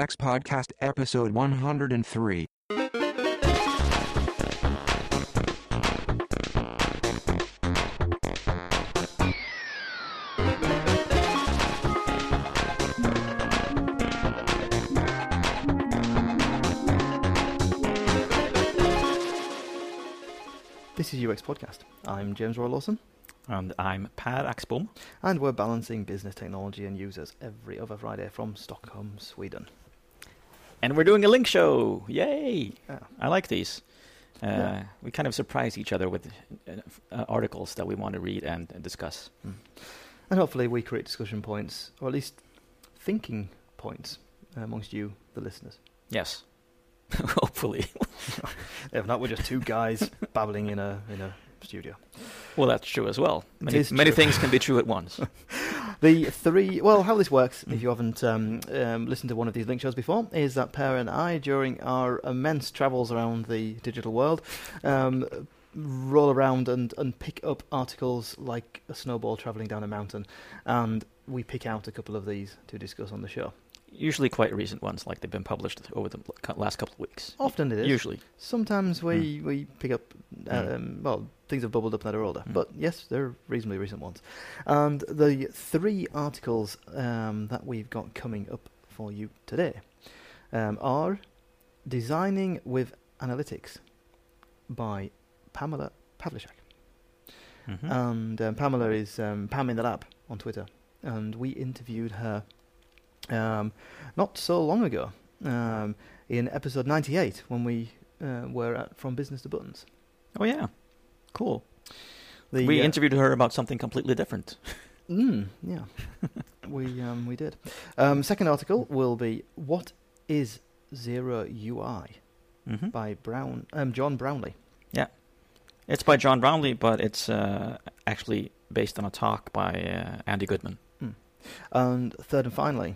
UX Podcast, episode 103. This is UX Podcast. I'm James Roy Lawson, And I'm Per Axbom. and we're balancing business technology and users every other Friday from Stockholm, Sweden. And we're doing a link show. Yay! Yeah. I like these. Uh, Yeah. We kind of surprise each other with uh, uh, articles that we want to read and, and discuss. And hopefully, we create discussion points, or at least thinking points, uh, amongst you, the listeners. Yes. Hopefully. If not, we're just two guys babbling in a in a studio. Well, that's true as well. Many, many things can be true at once. The three, well, how this works, Mm. if you haven't um, um, listened to one of these link shows before, is that Per and I, during our immense travels around the digital world, um, roll around and, and pick up articles like a snowball traveling down a mountain, and we pick out a couple of these to discuss on the show. Usually quite recent ones, like they've been published over the last couple of weeks. Often it is. Usually. Sometimes we, we pick up, Mm. um, well, things have bubbled up that are older, Mm. but yes, they're reasonably recent ones. And the three articles um, that we've got coming up for you today um, are Designing with Analytics by Pamela Pavliscak. Mhm. And um, Pamela is um, Pam in the Lab on Twitter. And we interviewed her um, not so long ago um, in episode 98 when we uh, were at From Business to Buttons. oh, yeah. Cool. The, we uh, interviewed her about something completely different. Mm, yeah, we um, we did. Um, second article will be what is zero UI Mhm. by Brown um, John Brownlee. Yeah, it's by John Brownlee, but it's uh, actually based on a talk by uh, Andy Goodman. And third and finally,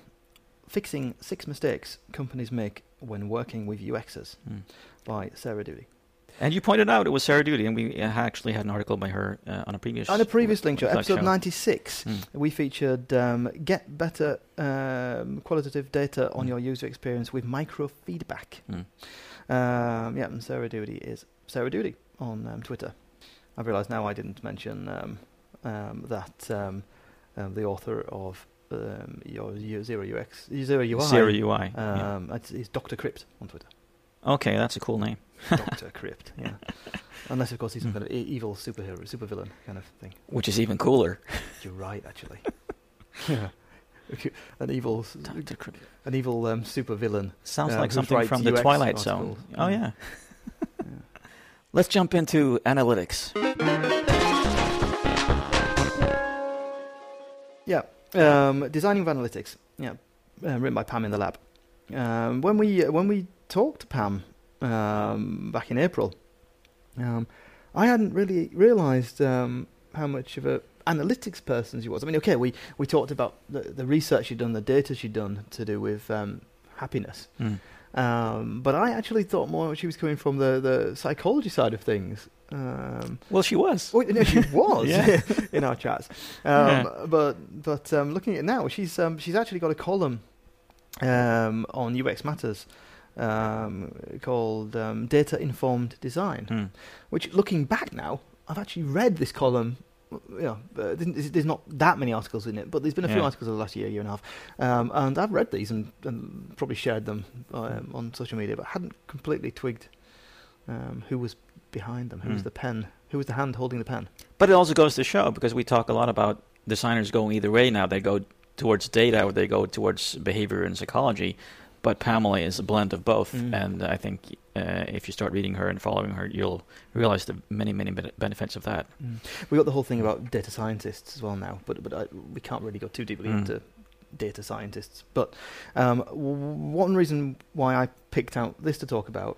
fixing six mistakes companies make when working with UXers Mm. by Sarah Doody. And you pointed out it was Sarah Duty, and we uh, actually had an article by her uh, on a previous On a previous link show, episode 96, Mm. we featured um, get better um, qualitative data on Mm. your user experience with microfeedback. Mm. Um, yeah, and Sarah Doody is Sarah Doody on um, Twitter. I've realised now I didn't mention um, um, that um, um, the author of um, your Zero UX, Zero UI, Zero UI. yeah. um, it's, it's Dr. Crypt on Twitter. Okay, that's a cool name. Dr. Crypt, yeah. Unless, of course, he's some Mm. kind of e- evil superhero, supervillain kind of thing. Which is even cooler. You're right, actually. yeah. An evil, Dr. Crypt. an evil um, supervillain. Sounds Uh, like something from the UX Twilight Zone. articles. Oh Mm. yeah. Let's jump into analytics. Yeah. Um, designing of analytics. Yeah. Uh, written by Pam in the lab. Um, when we uh, when we talked to Pam um, back in April, um, I hadn't really realised um, how much of a analytics person she was. I mean, okay, we, we talked about the, the research she'd done, the data she'd done to do with um, happiness. Mm. Um, but I actually thought more she was coming from the, the psychology side of things. Um, Well, she was. well, no, she was in our chats. Um, Yeah. But but um, looking at it now, she's um, she's actually got a column um, on UX Matters um, called um, Data Informed Design. Mm. Which, looking back now, I've actually read this column. You know, uh, there's there's not that many articles in it, but there's been a few articles over the last year, year and a half, um, and I've read these and, and probably shared them um, on social media, but hadn't completely twigged um, who was behind them, who was Hmm. the pen, who was the hand holding the pen. But it also goes to show because we talk a lot about designers going either way now. They go towards data or they go towards behavior and psychology. But Pamela is a blend of both, Mm. and I think uh, if you start reading her and following her, you'll realize the many, many benefits of that. We got the whole thing about data scientists as well now, but but I, we can't really go too deeply Mm. into data scientists. But um, w- one reason why I picked out this to talk about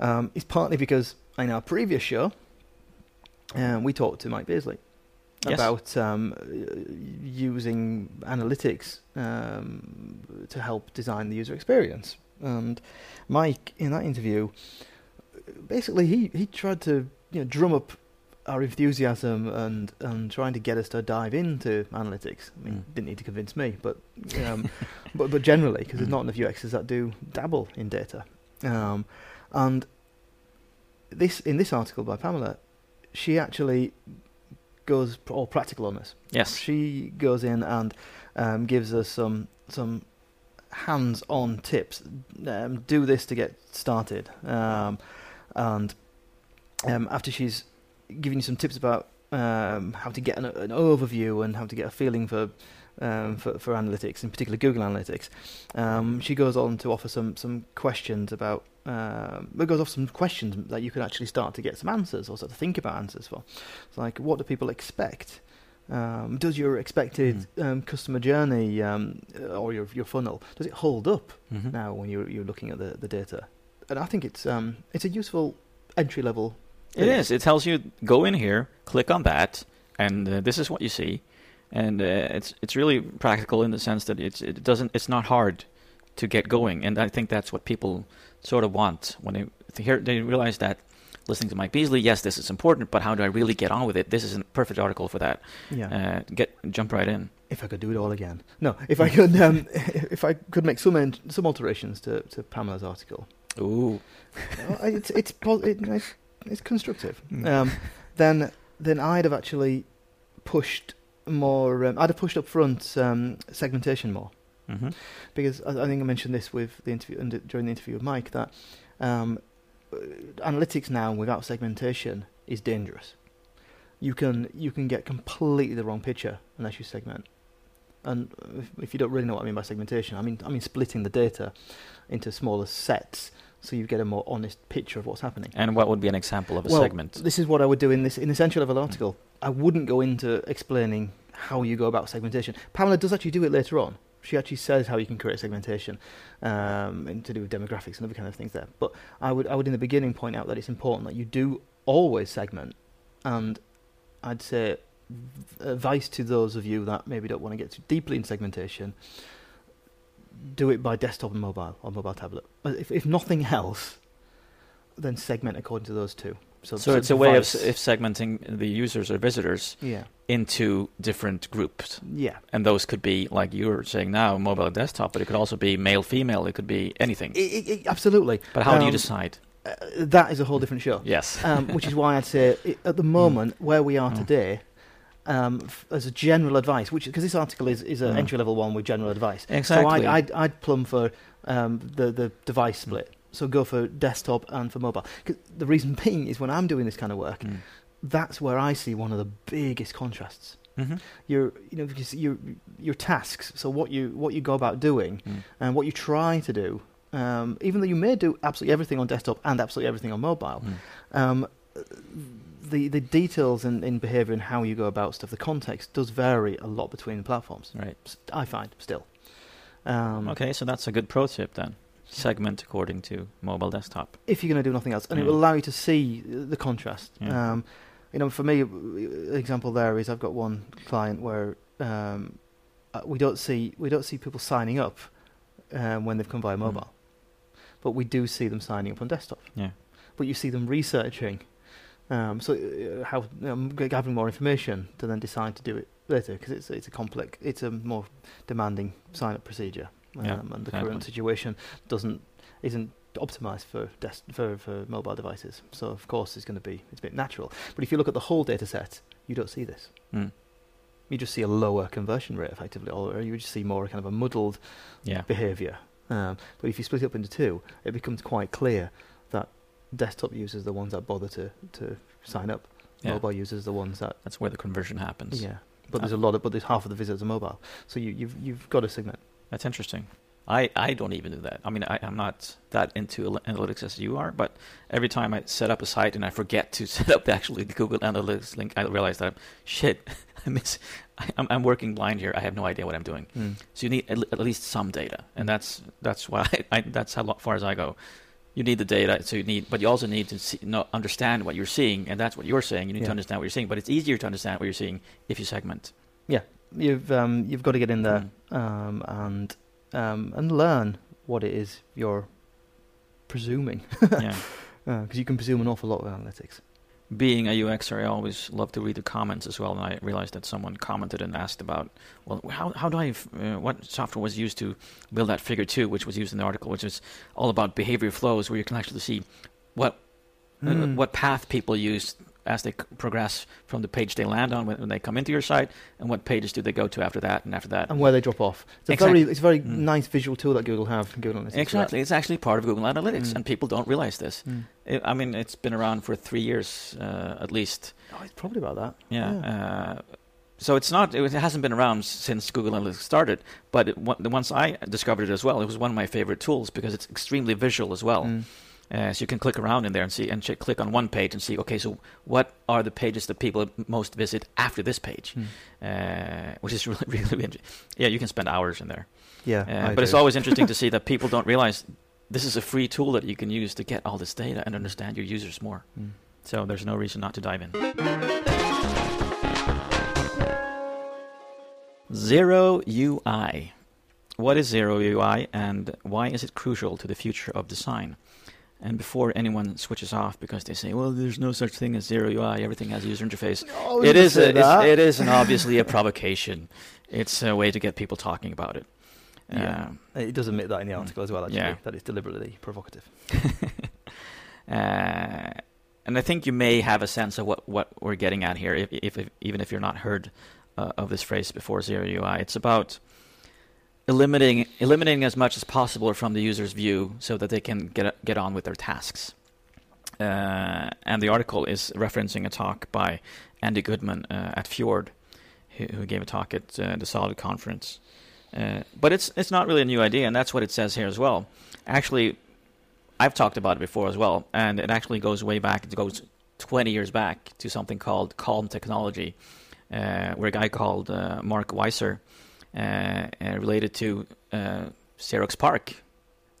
um, is partly because in our previous show um, we talked to Mike Beasley Yes. about um, using analytics um, to help design the user experience. And Mike, in that interview, basically he, he tried to you know, drum up our enthusiasm and and trying to get us to dive into analytics. I mean, Mm. didn't need to convince me, but um, but but generally, because there's Mm. not enough UXs that do dabble in data. Um, and this in this article by Pamela, she actually goes all practical on this. Yes. She goes in and um, gives us some some hands-on tips. Um, do this to get started, um, and um, after she's given you some tips about um, how to get an, an overview and how to get a feeling for. Um, for, for analytics, in particular Google Analytics, um, she goes on to offer some, some questions about. Um, it goes off some questions that you can actually start to get some answers or start to think about answers for. It's like, what do people expect? Um, does your expected um, customer journey um, or your your funnel does it hold up Mhm. now when you're you're looking at the, the data? And I think it's um it's a useful entry level. It is. It tells you go in here, click on that, and uh, this is what you see. And uh, it's it's really practical in the sense that it's it doesn't it's not hard to get going, and I think that's what people sort of want when they they hear they realize that listening to Mike Beasley, yes, this is important, but how do I really get on with it? This is a perfect article for that. Yeah. Uh, get jump right in. if I could do it all again. No, if I could um if I could make some some alterations to, to Pamela's article. Ooh. It's it's it, it's, it's constructive. Mm. Um, then then I'd have actually pushed more. Um, I'd have pushed up front um, segmentation more. Hmm because I, I think I mentioned this with the interview and during the interview with Mike that um, uh, analytics now without segmentation is dangerous. You can you can get completely the wrong picture unless you segment. And if, if you don't really know what I mean by segmentation, I mean I mean splitting the data into smaller sets so you get a more honest picture of what's happening. And what would be an example of a well, segment? This is what I would do in this in this entry level article. I wouldn't go into explaining how you go about segmentation. Pamela does actually do it later on. She actually says how you can create segmentation um, and to do with demographics and other kind of things there. But I would I would in the beginning point out that it's important that you do always segment, and I'd say advice to those of you that maybe don't want to get too deeply in segmentation. Do it by desktop and mobile or mobile tablet. But If, if nothing else, then segment according to those two. So, So it's a way of if segmenting the users or visitors yeah, into different groups. yeah. And those could be, like you were saying now, mobile and desktop, but it could also be male, female, it could be anything. I- I- I- absolutely. But how do you um, decide? Uh, that is a whole different show. Yes. Um, which is why I'd say at the moment where we are Mm. today, um, f- as a general advice, which because this article is is an Mm. entry level one with general advice. exactly. So I'd, I'd I'd plumb for um, the the device Mm. split. So go for desktop and for mobile. the reason being is when I'm doing this kind of work, Mm. That's where I see one of the biggest contrasts. Mhm. Your you know because your your tasks. So what you what you go about doing Mm. and what you try to do, um, even though you may do absolutely everything on desktop and absolutely everything on mobile, Mm. um, the the details in, in behavior and how you go about stuff, the context does vary a lot between the platforms. Right. I find still. Um, Okay, so that's a good pro tip then. Segment according to mobile desktop. If you're going to do nothing else, and it will allow you to see the contrast. Yeah. Um, you know, for me, example there is I've got one client where um, uh, we don't see we don't see people signing up um, when they've come via Mm. mobile, but we do see them signing up on desktop. Yeah. But you see them researching, um, so uh, how um, gathering more information to then decide to do it later because it's it's a complex, it's a more demanding sign up procedure, um, Yeah, and the current situation doesn't isn't optimized for des- for for mobile devices. So of course it's going to be it's a bit natural. But if you look at the whole data set, you don't see this. Mm. You just see a lower conversion rate effectively, or you would just see more kind of a muddled Yeah. behavior. Um, but if you split it up into two, it becomes quite clear that desktop users are the ones that bother to, to sign up. Yeah. Mobile users are the ones that That's where the conversion happens. yeah. But there's a lot of but there's half of the visitors are mobile, so you, you've you've got to segment. That's interesting. I, I don't even do that. I mean, I, I'm not that into analytics as you are, but every time I set up a site and I forget to set up the actually the Google Analytics link, I realize that shit, I miss. I, I'm, I'm working blind here. I have no idea what I'm doing. So you need at, at least some data, and that's that's why I, I, that's how far as I go. You need the data, so you need, but you also need to see, know, understand what you're seeing, and that's what you're saying. You need Yeah. to understand what you're seeing, but it's easier to understand what you're seeing if you segment. Yeah, you've um, you've got to get in there Mm. um, and um, and learn what it is you're presuming, yeah. because you can presume an awful lot with analytics. being a UXer, I always love to read the comments as well. And I realized that someone commented and asked about, well, how how do I f- uh, what software was used to build that figure two, which was used in the article, which is all about behavior flows, where you can actually see what uh, Mm. what path people use as they progress from the page they land on when, when they come into your site, and what pages do they go to after that, and after that. and where they drop off. It's a Exactly. very, it's a very Mm. nice visual tool that Google have. Google Analytics. Exactly, it's actually part of Google Analytics, Mm. and people don't realize this. Mm. I I mean, it's been around for three years uh, at least. Oh, it's probably about that. Yeah. Uh, so it's not. It hasn't been around since Google Analytics started. But it, the once I discovered it as well, it was one of my favorite tools because it's extremely visual as well. Mm. Uh, so you can click around in there and see, and ch- click on one page and see. Okay, so what are the pages that people most visit after this page? Mm. Uh, which is really, really, int- yeah. You can spend hours in there. Yeah, Uh, but it's always interesting to see that people don't realize this is a free tool that you can use to get all this data and understand your users more. Mm. So there's no reason not to dive in. Zero UI. What is zero UI and why is it crucial to the future of design? And before anyone switches off because they say, well, there's no such thing as zero UI, everything has a user interface. It is, a, It is, an obviously a provocation. It's a way to get people talking about it. Yeah. Um, It does admit that in the article as well, actually, Yeah. that it's deliberately provocative. Uh, and I think you may have a sense of what, what we're getting at here, if, if, if even if you're not heard uh, of this phrase before zero UI. It's about eliminating eliminating as much as possible from the user's view so that they can get get on with their tasks. Uh, and the article is referencing a talk by Andy Goodman uh, at Fjord, who, who gave a talk at uh, the Solid conference. Uh, but it's it's not really a new idea, and that's what it says here as well. Actually, I've talked about it before as well, and it actually goes way back. It goes 20 years back to something called Calm Technology, uh, where a guy called uh, Mark Weiser, related to uh, Xerox PARC.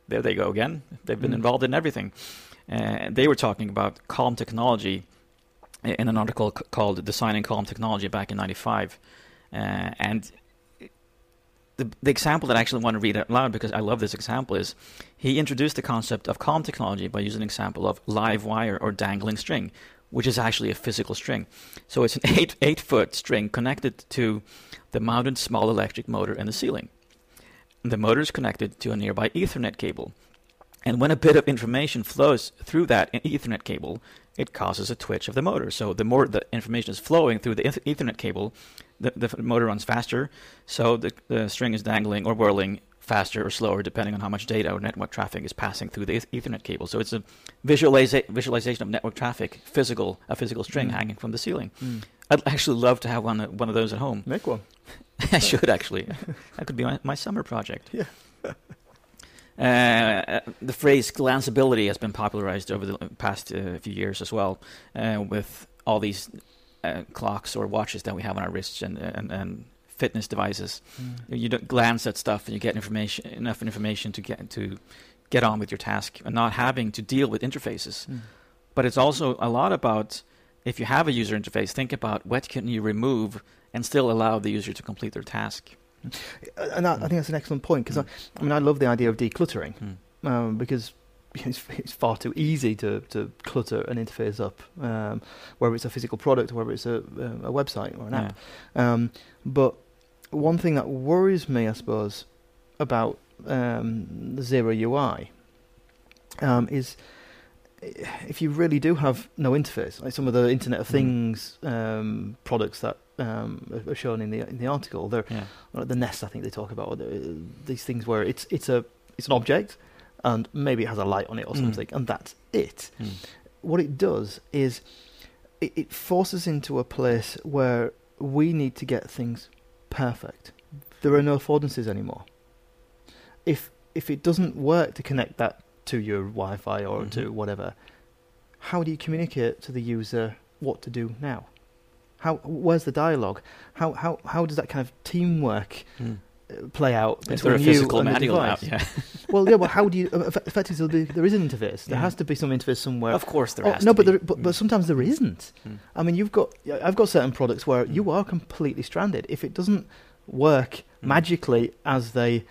There they go again. They've been Mm. involved in everything. Uh, they were talking about Calm Technology in an article c- called Designing Calm Technology back in 95. Uh, and the, the example that I actually want to read out loud because I love this example is he introduced the concept of calm technology by using an example of live wire or dangling string, which is actually a physical string. So it's an eight eight foot string connected to the mounted small electric motor in the ceiling. The motor is connected to a nearby Ethernet cable. And when a bit of information flows through that Ethernet cable, it causes a twitch of the motor. So the more the information is flowing through the Ethernet cable, the, the motor runs faster. So the, the string is dangling or whirling faster or slower depending on how much data or network traffic is passing through the Ethernet cable. So it's a visualiza- visualization of network traffic, physical a physical string Mm. hanging from the ceiling. Mm. I'd actually love to have one one of those at home. Make one. I should actually. That could be my, my summer project. Yeah. Uh, the phrase glanceability has been popularized over the past uh, few years as well, uh, with all these uh, clocks or watches that we have on our wrists and and, and fitness devices. Mm. You don't glance at stuff and you get information enough information to get to get on with your task and not having to deal with interfaces. Mm. But it's also a lot about if you have a user interface, think about what can you remove and still allow the user to complete their task. And that, I think that's an excellent point because Mm. I, I mean I love the idea of decluttering Mm. um, because it's, it's far too easy to, to clutter an interface up, um, whether it's a physical product or whether it's a, a website or an app. Um, but one thing that worries me, I suppose, about um, the zero UI um, is if you really do have no interface, like some of the Internet of Mm. Things um, products that um, are- shown in the in the article, they're Yeah. the Nest. I think they talk about or the, these things where it's it's a it's an object, and maybe it has a light on it or Mm. something, and that's it Mm. what it does is it, it forces into a place where we need to get things perfect. There are no affordances anymore. If if it doesn't work to connect that to your Wi-Fi or to Mhm. whatever, how do you communicate to the user what to do now? How where's the dialogue? How how how does that kind of teamwork Mm. Play out Is between you physical and the manual out? device? Yeah. Well, yeah. Well, how do you? uh, eff- Effectively, there is an interface. There Yeah. has to be some interface somewhere. of course there Oh, has no, but, there, but but Mm. sometimes there isn't. Mm. I mean, you've got I've got certain products where Mm. you are completely stranded. If it doesn't work Mm. magically as they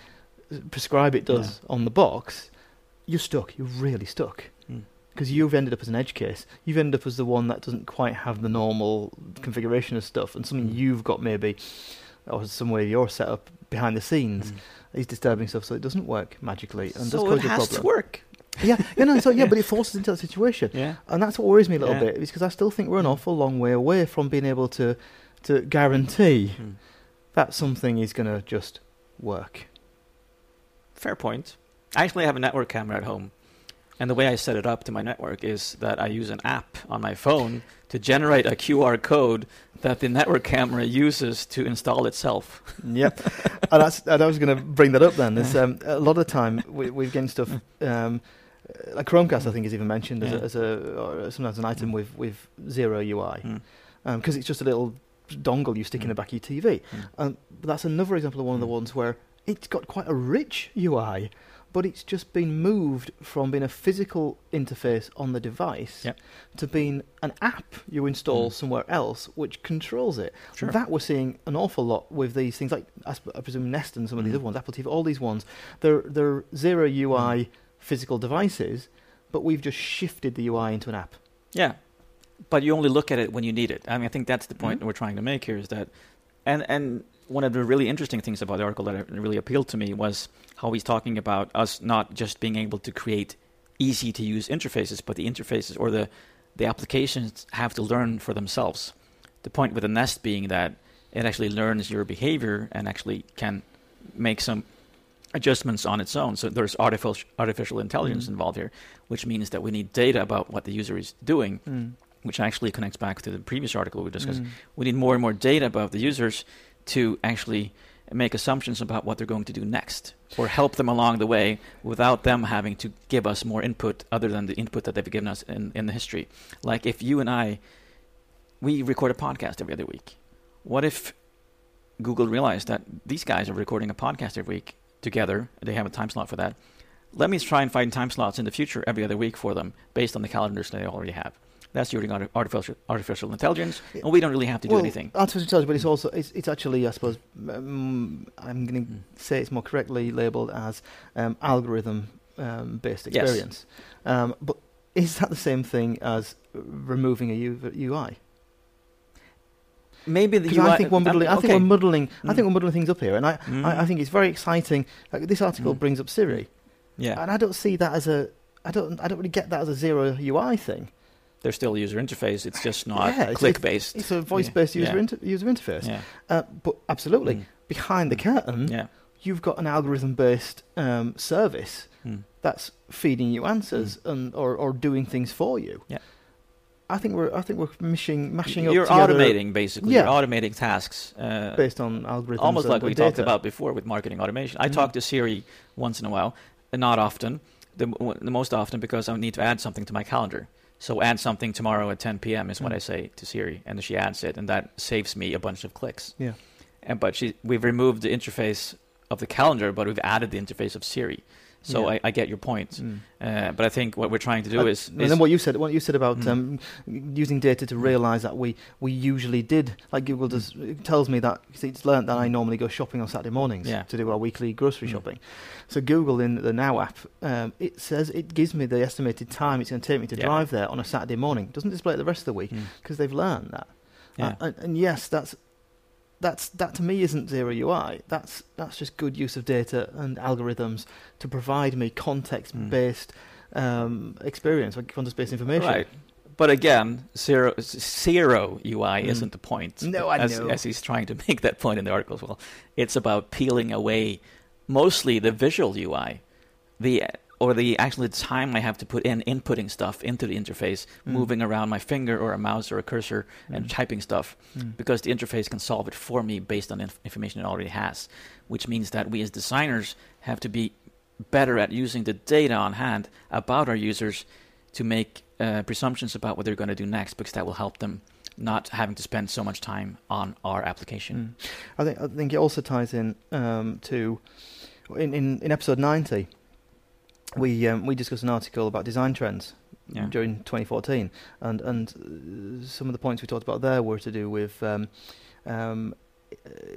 prescribe it does on the box, you're stuck. You're really stuck Mm. because you've ended up as an edge case. You've ended up as the one that doesn't quite have the normal configuration of stuff, and something Mm. you've got maybe, or some way you're set up behind the scenes Mm. is disturbing stuff, so it doesn't work magically and does so cause it you a has problem. to work. Yeah, you know, so yeah, but it forces into that situation. Yeah. And that's what worries me a little Yeah. bit, because I still think we're an awful long way away from being able to to guarantee Mm. that something is going to just work. Fair point. I actually have a network camera at home. And the way I set it up to my network is that I use an app on my phone to generate a QR code that the network camera uses to install itself. Yep. and, that's, and I was going to bring that up then. There's, um, a lot of the time we, we're getting stuff, um, like Chromecast, I think, is even mentioned as, Yeah. a, as a or sometimes an item with, with zero UI. Mm. because it's just a little dongle you stick in the Mm. back of your TV. Mm. Um, but that's another example of one of the Mm. ones where it's got quite a rich UI, but it's just been moved from being a physical interface on the device Yep. to being an app you install Mm. somewhere else which controls it. Sure. That we're seeing an awful lot with these things like I, presume Nest and some of these Mm. other ones, Apple TV, all these ones. They're they're zero UI physical devices, but we've just shifted the UI into an app. Yeah, but you only look at it when you need it. I mean, I think that's the point Mhm. we're trying to make here is that, and and one of the really interesting things about the article that really appealed to me was how he's talking about us not just being able to create easy to use interfaces, but the interfaces or the the applications have to learn for themselves. The point with the Nest being that it actually learns your behavior and actually can make some adjustments on its own. So there's artificial artificial intelligence Mhm. involved here, which means that we need data about what the user is doing which actually connects back to the previous article we discussed. Mm. We need more and more data about the users to actually make assumptions about what they're going to do next or help them along the way without them having to give us more input other than the input that they've given us in, in the history. Like if you and I, we record a podcast every other week. What if Google realized that these guys are recording a podcast every week together? They have a time slot for that. Let me try and find time slots in the future every other week for them based on the calendars they already have. That's using artificial artificial intelligence, and we don't really have to do well, anything. Artificial intelligence, but it's also it's, it's actually I suppose um, I'm going to Mm. say it's more correctly labelled as um, algorithm um, based Yes. experience. Um, but is that the same thing as removing a U- UI? Maybe the UI I think we're um, muddling. I think okay. we're muddling. I Mm. think we're muddling things up here, and I, Mm. I, I think it's very exciting. Like, this article Mm. brings up Siri, yeah, and I don't see that as a. I don't. I don't really get that as a zero UI thing. There's still a user interface. It's just not Yeah, click based. It's a voice-based Yeah. user inter- user interface. Yeah. Uh, but absolutely, Mm. behind the curtain, Yeah. you've got an algorithm-based um, service Mm. that's feeding you answers and or, or doing things for you. Yeah. I think we're I think we're mashing mashing up You're automating basically. Yeah. You're automating tasks. Uh, based on algorithms, almost like we and talked about before with marketing automation. I Mhm. talk to Siri once in a while, not often. The, the most often because I need to add something to my calendar. So add something tomorrow at 10 p.m. is what Mm. I say to Siri, and she adds it, and that saves me a bunch of clicks. Yeah. And but she, we've removed the interface of the calendar, but we've added the interface of Siri. So Yeah. I, I get your point. Mm. Uh, but I think what we're trying to do Uh, is, and then what you said, what you said about Mm. um, using data to Mm. realise that we, we usually did, like Google does, it tells me that 'cause it's learnt that I normally go shopping on Saturday mornings Yeah. to do our weekly grocery Mm. shopping. So Google in the Now app, um, it says it gives me the estimated time it's going to take me to Yeah. drive there on a Saturday morning. It doesn't display it the rest of the week Mm. because they've learned that. yeah. Uh, and, and yes, that's that's that to me isn't zero UI. That's that's just good use of data and algorithms to provide me context-based um, experience, like context-based information. Right. But again, zero, zero UI Mm. isn't the point. No, I as, know. As he's trying to make that point in the article as well. It's about peeling away mostly the visual UI, the or the actually the time I have to put in inputting stuff into the interface, Mm. moving around my finger or a mouse or a cursor and Mm. typing stuff, Mm. because the interface can solve it for me based on inf- information it already has, which means that we as designers have to be better at using the data on hand about our users to make uh, presumptions about what they're going to do next, because that will help them not having to spend so much time on our application. Mm. I think I think it also ties in um, to in, in in episode ninety. We um, we discussed an article about design trends Yeah. during 2014, and and uh, some of the points we talked about there were to do with um, um,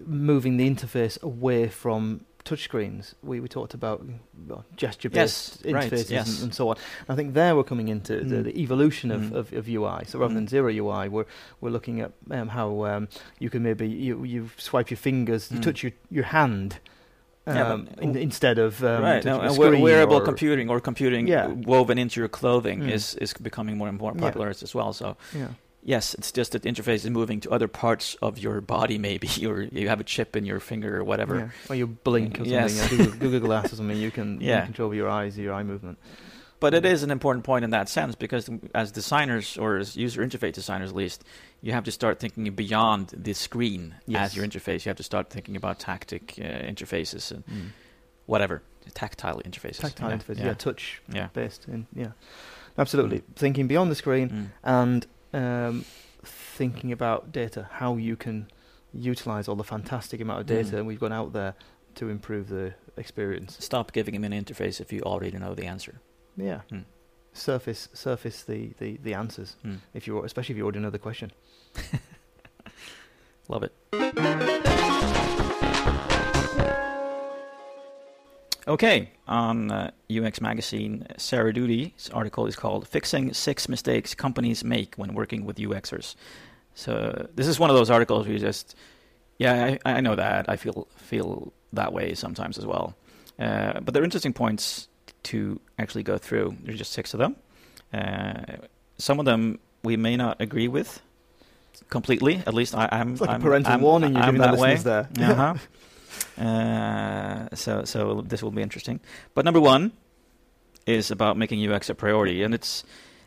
moving the interface away from touchscreens, we, we talked about well, gesture-based Yes, right, interfaces yes. and, and so on. I think there we're coming into the, Mm. the evolution of, Mm. of, of UI. So rather than Mm. zero UI, we're we're looking at um, how um, you can maybe you you swipe your fingers, you Mm. touch your your hand. Yeah, Um, but- in, instead of um, right. touching Now, a screen wearable or- computing or computing Yeah. woven into your clothing Mm. is, is becoming more and more Yeah. popular as well. So Yeah. yes, it's just that the interface is moving to other parts of your body, maybe, or you have a chip in your finger or whatever. Yeah. Or you blink or something. Yes. yeah, Google, Google Glass or something. You can you Yeah. control your eyes, your eye movement. But it is an important point in that sense because as designers or as user interface designers at least, you have to start thinking beyond the screen Yes. as your interface. You have to start thinking about tactic uh, interfaces and whatever, tactile interfaces. Tactile yeah. interface, Yeah. yeah, touch Yeah. based. In, yeah, absolutely. Thinking beyond the screen Mm. and um, thinking about data, how you can utilize all the fantastic amount of data Mm. we've got out there to improve the experience. Stop giving them an interface if you already know the answer. Yeah, Mm. surface surface the, the, the answers Mm. if you especially if you already know the question. Love it. Okay, on uh, UX Magazine, Sarah Duty's article is called Fixing Six Mistakes Companies Make When Working with UXers. So, this is one of those articles where you just, yeah, I, I know that. I feel feel that way sometimes as well. Uh, but they're interesting points to actually go through. There's just six of them. Uh, some of them we may not agree with completely. At least I, I'm. It's like I'm, a parental I'm- warning you're I'm giving the that way. there. Uh-huh. uh, so so this will be interesting. But number one is about making UX a priority, and it's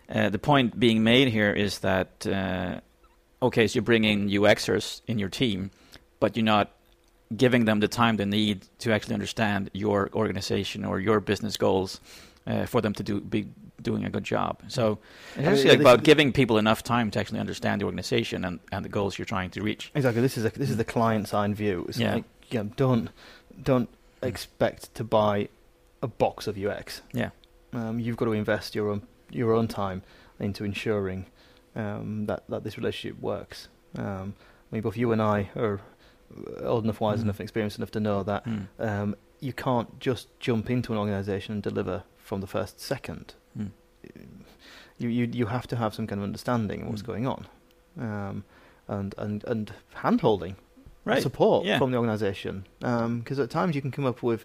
uh, the point being made here is that uh, okay, so you're bringing UXers in your team, but you're not giving them the time they need to actually understand your organization or your business goals uh, for them to do be doing a good job. So it's actually about giving people enough time to actually understand the organization and, and the goals you're trying to reach. Exactly. This is a, this is the client side view. It's Yeah. like know, don't don't expect to buy a box of UX. Yeah. Um, you've got to invest your own your own time into ensuring um, that that this relationship works. Um, I mean, both you and I are old enough, wise Mm. enough, experienced enough to know that Mm. um, you can't just jump into an organisation and deliver from the first second. Mm. You you you have to have some kind of understanding of what's Mm. going on, um, and and and hand holding Right. support Yeah. from the organisation. Because at times you can come up with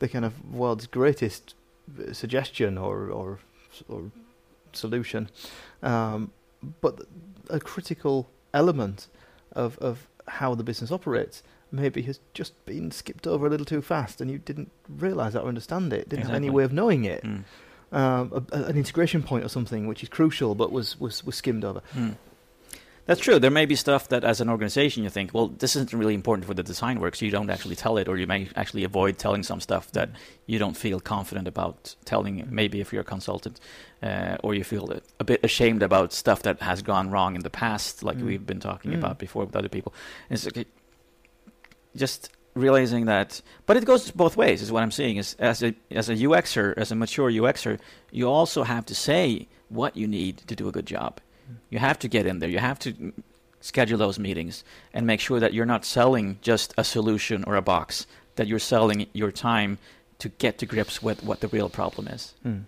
the kind of world's greatest uh, suggestion or or, or solution, um, but a critical element of of how the business operates maybe has just been skipped over a little too fast, and you didn't realise that or understand it, didn't have any way of knowing it. Mm. Um, a, a- an integration point or something which is crucial, but was was, was skimmed over. Mm. That's true. There may be stuff that, as an organization, you think, well, this isn't really important for the design work, so you don't actually tell it, or you may actually avoid telling some stuff that you don't feel confident about telling. Maybe if you're a consultant, uh, or you feel a- bit ashamed about stuff that has gone wrong in the past, like Mm. we've been talking Mm. about before with other people. It's like, just realizing that, but it goes both ways. Is what I'm saying. Is as a as a UXer, as a mature UXer, you also have to say what you need to do a good job. You have to get in there. You have to mm, schedule those meetings and make sure that you're not selling just a solution or a box. That you're selling your time to get to grips with what the real problem is. Mm.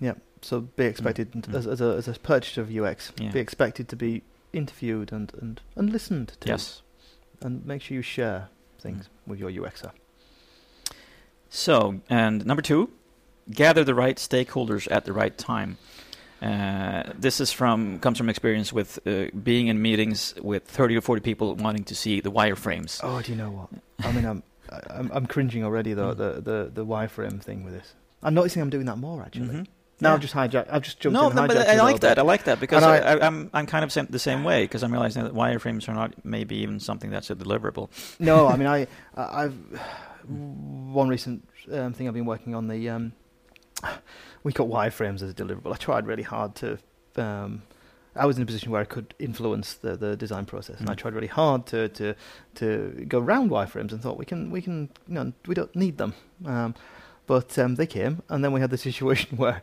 Yeah. So be expected Mm. as, as a as a purchaser of UX, Yeah. be expected to be interviewed and, and, and listened to. Yes. And make sure you share things with your UXer. So, and number two, gather the right stakeholders at the right time. Uh, this is from comes from experience with uh, being in meetings with 30 or 40 people wanting to see the wireframes. Oh, do you know what? I mean, I'm I'm, I'm cringing already though Mm. the, the the wireframe thing with this. I'm noticing I'm doing that more actually. Mhm. Now Yeah. I've just hijacked. I've just jumped no, in. no, but I like that. bit. I like that because And I, I, I'm I'm kind of the same way because I'm realizing that wireframes are not maybe even something that's a deliverable. No, I mean I, I I've one recent um, thing I've been working on the um, we got wireframes as a deliverable. I tried really hard to. Um, I was in a position where I could influence the, the design process, and I Mm. tried really hard to, to to go around wireframes and thought we can we can you know we don't need them, um, but um, they came, and then we had the situation where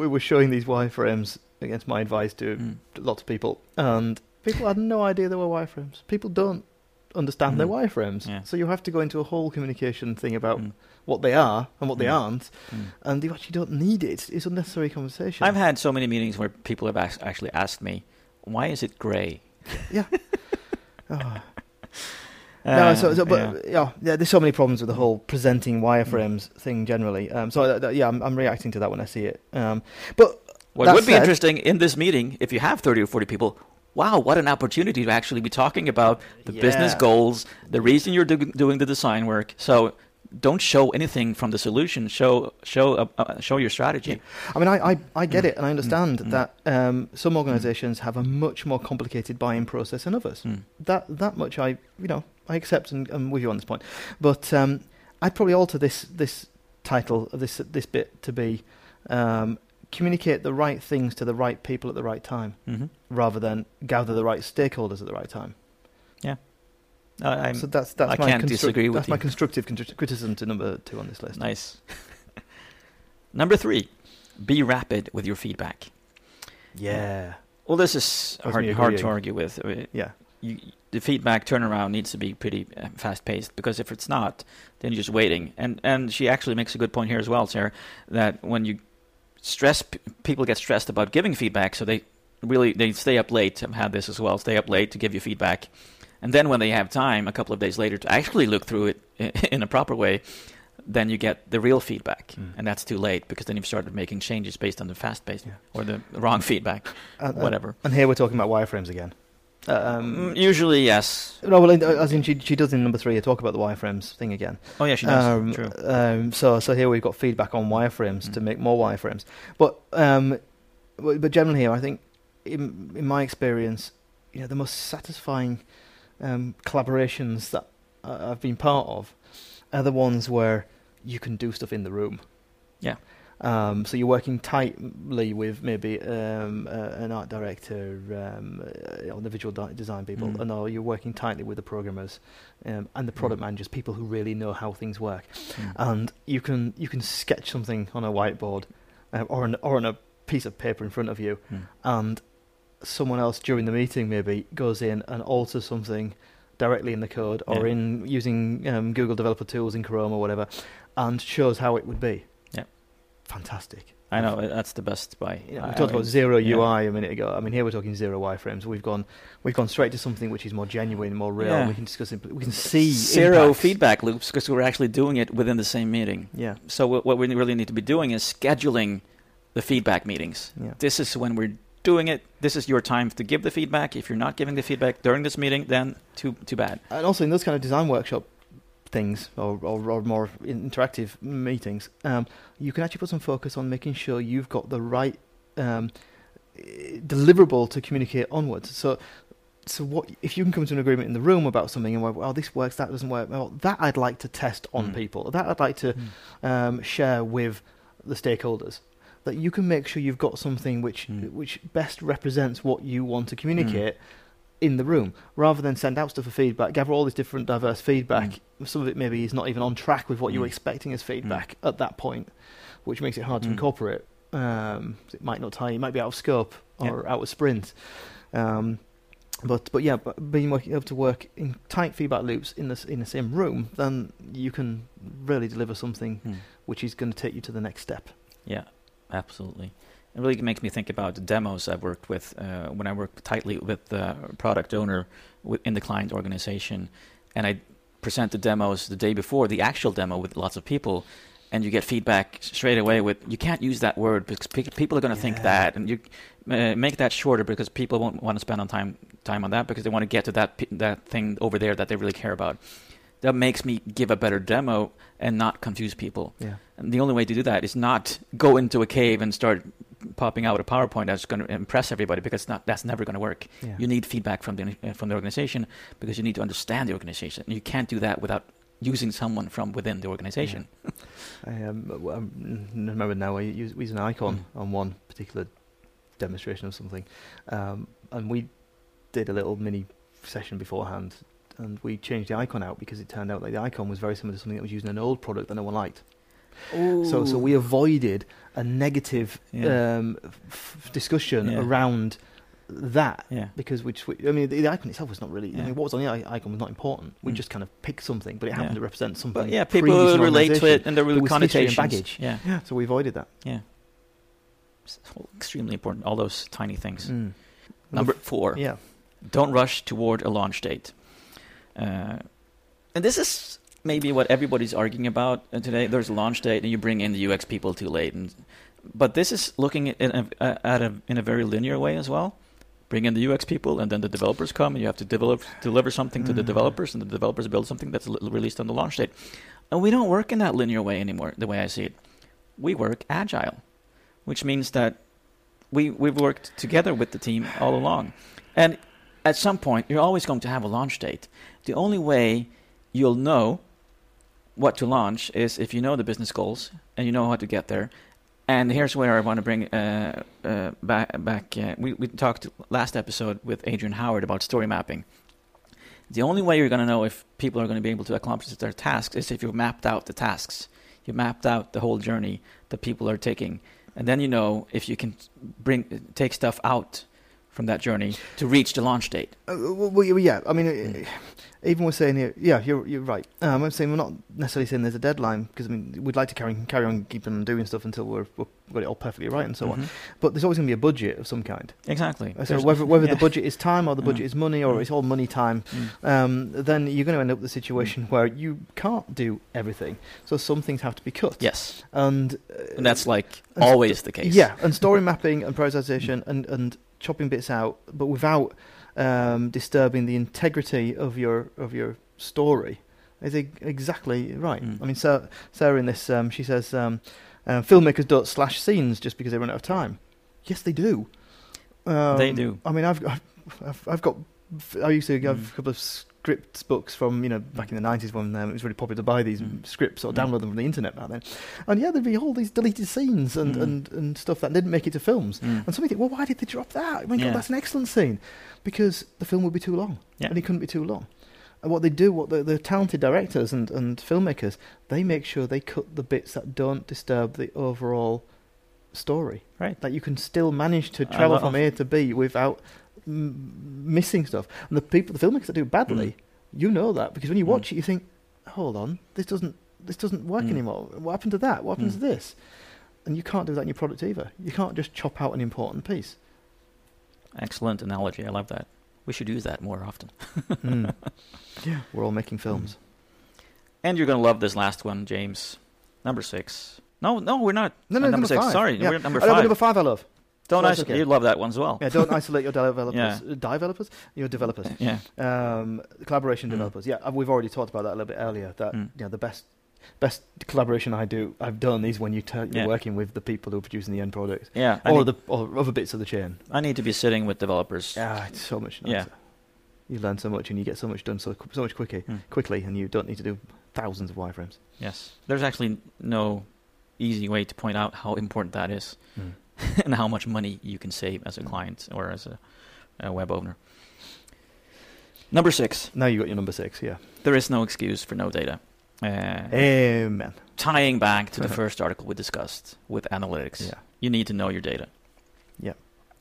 we were showing these wireframes against my advice to Mm. lots of people, and people had no idea they were wireframes. People don't understand their Mm. wireframes. Yeah. So you have to go into a whole communication thing about Mm. what they are and what they Mm. aren't, Mm. and you actually don't need it. It's, unnecessary conversation. I've had so many meetings where people have ax- actually asked me, "Why is it gray?" yeah. Oh. Uh, no, so, so but yeah. yeah. yeah, there's so many problems with the whole presenting wireframes thing generally. Um, so uh, yeah, I'm, I'm reacting to that when I see it. Um, but What would be said- interesting in this meeting, if you have 30 or 40 people, wow, what an opportunity to actually be talking about the business goals, the reason you're do- doing the design work. So don't show anything from the solution. Show show uh, uh, show your strategy. I mean, I, I, I get it and I understand Mm. that um, some organisations have a much more complicated buying process than others. Mm. That that much I you know I accept and I'm with you on this point. But um, I'd probably alter this this title of this this bit to be um, communicate the right things to the right people at the right time, hmm rather than gather the right stakeholders at the right time. Uh, I'm so that's that's I my can't disagree with that's my constructive criticism to number two on this list. nice. Number three, be rapid with your feedback. Yeah, Well, this is hard, hard to argue with. I mean, yeah, you, the feedback turnaround needs to be pretty uh, fast paced because if it's not, then you're just waiting. And and she actually makes a good point here as well, Sarah, that when you stress, people get stressed about giving feedback, so they really they stay up late. I've had this as well. Stay up late to give you feedback, and then when they have time, a couple of days later, to actually look through it in a proper way. Then you get the real feedback, Mm. and that's too late because then you've started making changes based on the fast paced Yeah. or the wrong feedback, And- and- whatever. And here we're talking about wireframes again. Um, Mm, Usually, yes. No, well, as in she she does in number three talk about the wireframes thing again. Oh yeah, she does. Um, True. Um, so so here we've got feedback on wireframes to Mm. make more wireframes, but um, but generally here I think in in my experience, you know, the most satisfying um, collaborations that I've been part of are the ones where you can do stuff in the room. Yeah. Um, so you're working tightly with maybe um, uh, an art director um, uh, or the visual di- design people, Mm. and or you're working tightly with the programmers um, and the product Mm. managers, people who really know how things work. Mm. And you can you can sketch something on a whiteboard uh, or on, or on a piece of paper in front of you, Mm. and someone else during the meeting maybe goes in and alters something directly in the code or Yeah. in using um, Google Developer Tools in Chrome or whatever, and shows how it would be. Fantastic. I know uh, that's the best buy. You know, we I talked mean, about zero yeah. UI a minute ago. I mean, here we're talking zero wireframes. We've gone, we've gone straight to something which is more genuine, more real. Yeah. We can discuss it. We can see zero impacts. feedback loops because we're actually doing it within the same meeting. Yeah, So what what we really need to be doing is scheduling the feedback meetings. yeah. This is when we're doing it. This is your time to give the feedback. If you're not giving the feedback during this meeting, then too too bad. And also in those kind of design workshop things or, or, or more interactive meetings, um, you can actually put some focus on making sure you've got the right um, deliverable to communicate onwards. So, so what if you can come to an agreement in the room about something and well, this works, that doesn't work. Well, that I'd like to test on Mm. people. That I'd like to um, share with the stakeholders. That you can make sure you've got something which Mm. which best represents what you want to communicate in the room, rather than send out stuff for feedback, gather all this different diverse feedback. Some of it maybe is not even on track with what you were Mm. expecting as feedback at that point, which makes it hard to Mm. incorporate. Um, it might not tie, it might be out of scope Yeah. or out of sprint. Um, but but yeah, but being able to work in tight feedback loops in the in the same room, then you can really deliver something Hmm. which is going to take you to the next step. Yeah, absolutely. It really makes me think about the demos I've worked with uh, when I work tightly with the product owner in the client organization, and I present the demos the day before the actual demo with lots of people, and you get feedback straight away with you can't use that word because pe- people are going to think that, and you uh, make that shorter because people won't want to spend on time time on that because they want to get to that that thing over there that they really care about. That makes me give a better demo and not confuse people. Yeah. And the only way to do that is not go into a cave and start popping out a PowerPoint that's going to impress everybody because not, that's never going to work. Yeah. You need feedback from the uh, from the organization because you need to understand the organization. You can't do that without using someone from within the organization. I um, w- um, remember now we use, we use an icon Mm. on one particular demonstration of something, um, and we did a little mini session beforehand, and we changed the icon out because it turned out that the icon was very similar to something that was used in an old product that no one liked. So so we avoided a negative Yeah. um, f- discussion Yeah. around that Yeah. because we, just, I mean, the, the icon itself was not really. I mean, what was on the icon was not important. We Mm. just kind of picked something, but it happened Yeah. to represent something. But yeah, people relate to it, and there will There be was history and connotations. baggage. Yeah, Yeah, so we avoided that. yeah. It's extremely important. All those tiny things. Mm. Number four. Yeah. Don't rush toward a launch date. Uh, and this is maybe what everybody's arguing about uh, today. There's a launch date, and you bring in the UX people too late. And but this is looking at, in a, at a in a very linear way as well. Bring in the UX people, and then the developers come, and you have to develop deliver something to the Mhm. developers, and the developers build something that's l- released on the launch date. And we don't work in that linear way anymore. The way I see it, we work agile, which means that we we've worked together with the team all along, and at some point you're always going to have a launch date. The only way you'll know what to launch is if you know the business goals and you know how to get there. And here's where I want to bring uh, uh, back. back uh, we, we talked last episode with Adrian Howard about story mapping. The only way you're going to know if people are going to be able to accomplish their tasks is if you've mapped out the tasks. You mapped out the whole journey that people are taking, and then you know if you can bring take stuff out from that journey to reach the launch date. Uh, well, yeah. I mean, Mm. even we're saying here, yeah, you're you're right. Um, I'm saying we're not necessarily saying there's a deadline because I mean we'd like to carry carry on keeping on doing stuff until we're, we've got it all perfectly right and so on. Mhm. But there's always going to be a budget of some kind. Exactly. So There's- whether whether yeah. the budget is time or the Mm. budget is money or Mm. it's all money time, Mm. um, then you're going to end up with a situation where you can't do everything. So some things have to be cut. Yes, And, uh, and that's like and always the case. Yeah, and story mapping and prioritization and, and chopping bits out, but without um, disturbing the integrity of your of your story is exactly right. Mm. I mean, Sarah, Sarah in this, um, she says um, uh, filmmakers don't slash scenes just because they run out of time. Yes, they do. Um, They do. I mean, I've got, I've, I've got, I used to have Mm. a couple of scripts books from you know back in the nineties when um, it was really popular to buy these Mm. scripts or Mm. download them from the internet back then. And yeah, there'd be all these deleted scenes and, Mm. and, and stuff that didn't make it to films. Mm. And somebody think, well, why did they drop that? I mean, Yeah. God, that's an excellent scene. Because the film would be too long. Yeah. And it couldn't be too long. And what they do, what the, the talented directors and, and filmmakers, they make sure they cut the bits that don't disturb the overall story. Right. That you can still manage to travel from A to B without m- missing stuff. And the people, the filmmakers that do badly, you know that because when you Mm. watch it, you think, hold on, this doesn't this doesn't work Mm. anymore. What happened to that? What happened Mm. to this? And you can't do that in your product either. You can't just chop out an important piece. Excellent analogy. I love that. We should use that more often. Mm. Yeah, we're all making films. And you're going to love this last one, James. Number six. No, no, we're not. No, no, Uh, number, six. five. Sorry, Yeah. number I know, but five. number five, I love. Don't that's isolate. okay. You love that one as well. Yeah, don't isolate your developers. Yeah. Developers, your developers. Yeah. Um, collaboration Mm. developers. Yeah, uh, we've already talked about that a little bit earlier. That Mm. you know, the best best collaboration I do I've done is when you you're Yeah. working with the people who are producing the end product, Yeah. I or need, the or other bits of the chain. I need to be sitting with developers. Yeah, it's so much Yeah. nicer. You learn so much and you get so much done so so much quickly, Mm. quickly, and you don't need to do thousands of wireframes. Yes. There's actually no easy way to point out how important that is Mm. and how much money you can save as a client or as a, a web owner. Number six. Now you got your number six. Yeah. There is no excuse for no data. Uh, Amen. tying back to the first article we discussed with analytics, Yeah. you need to know your data. Yeah.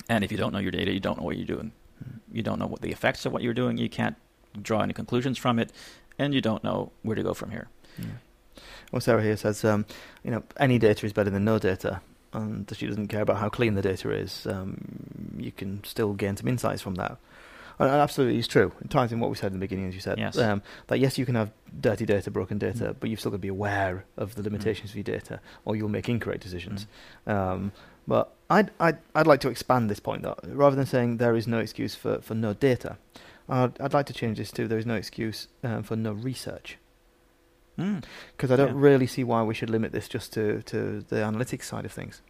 And if you don't know your data, you don't know what you're doing. Mm. You don't know what the effects of what you're doing. You can't draw any conclusions from it, and you don't know where to go from here. Well, Sarah here says, um, you know, any data is better than no data, and she doesn't care about how clean the data is. Um, you can still gain some insights from that. And absolutely, it's true. It ties in what we said in the beginning, as you said. Yes. Um, that yes, you can have dirty data, broken data, Mm. but you've still got to be aware of the limitations of your data, or you'll make incorrect decisions. Mm. Um, but I'd, I'd, I'd like to expand this point, though. Rather than saying there is no excuse for, for no data, I'd, I'd like to change this to there is no excuse um, for no research. Mm. Because I don't Yeah. really see why we should limit this just to, to the analytics side of things.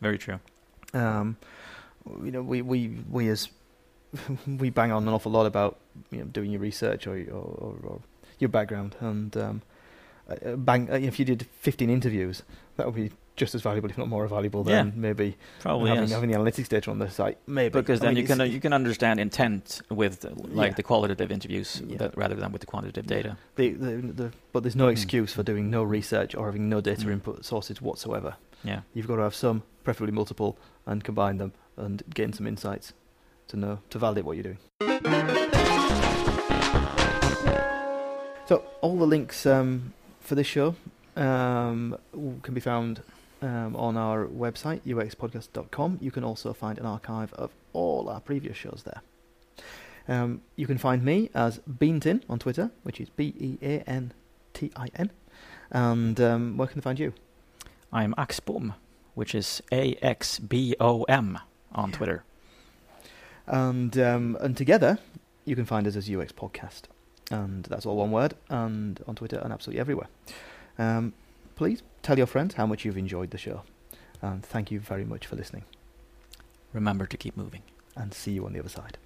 Very true. Um, you know, we, we, we as we bang on an awful lot about you know doing your research or or, or, your background, and um, uh, bang uh, if you did 15 interviews, that would be just as valuable, if not more valuable, than Yeah. maybe Probably having, yes. having the analytics data on the site. Maybe because I then mean, you can uh, you can understand intent with uh, like Yeah. the qualitative interviews Yeah. that, rather than with the quantitative data. the, the, the, but there's no Mm. excuse for doing no research or having no data Mm. input sources whatsoever. Yeah. You've got to have some, preferably multiple, and combine them and gain some insights. to know to validate what you're doing. So all the links um, for this show um, can be found um, on our website uxpodcast.com. You can also find an archive of all our previous shows there. Um, you can find me as Beantin on Twitter, which is B E A N T I N. And um, where can they find you? I'm Axbom, which is A X B O M on Yeah. Twitter. And um, and together, you can find us as UX Podcast, and that's all one word. And on Twitter and absolutely everywhere. Please tell your friends how much you've enjoyed the show, and thank you very much for listening. Remember to keep moving. And see you on the other side.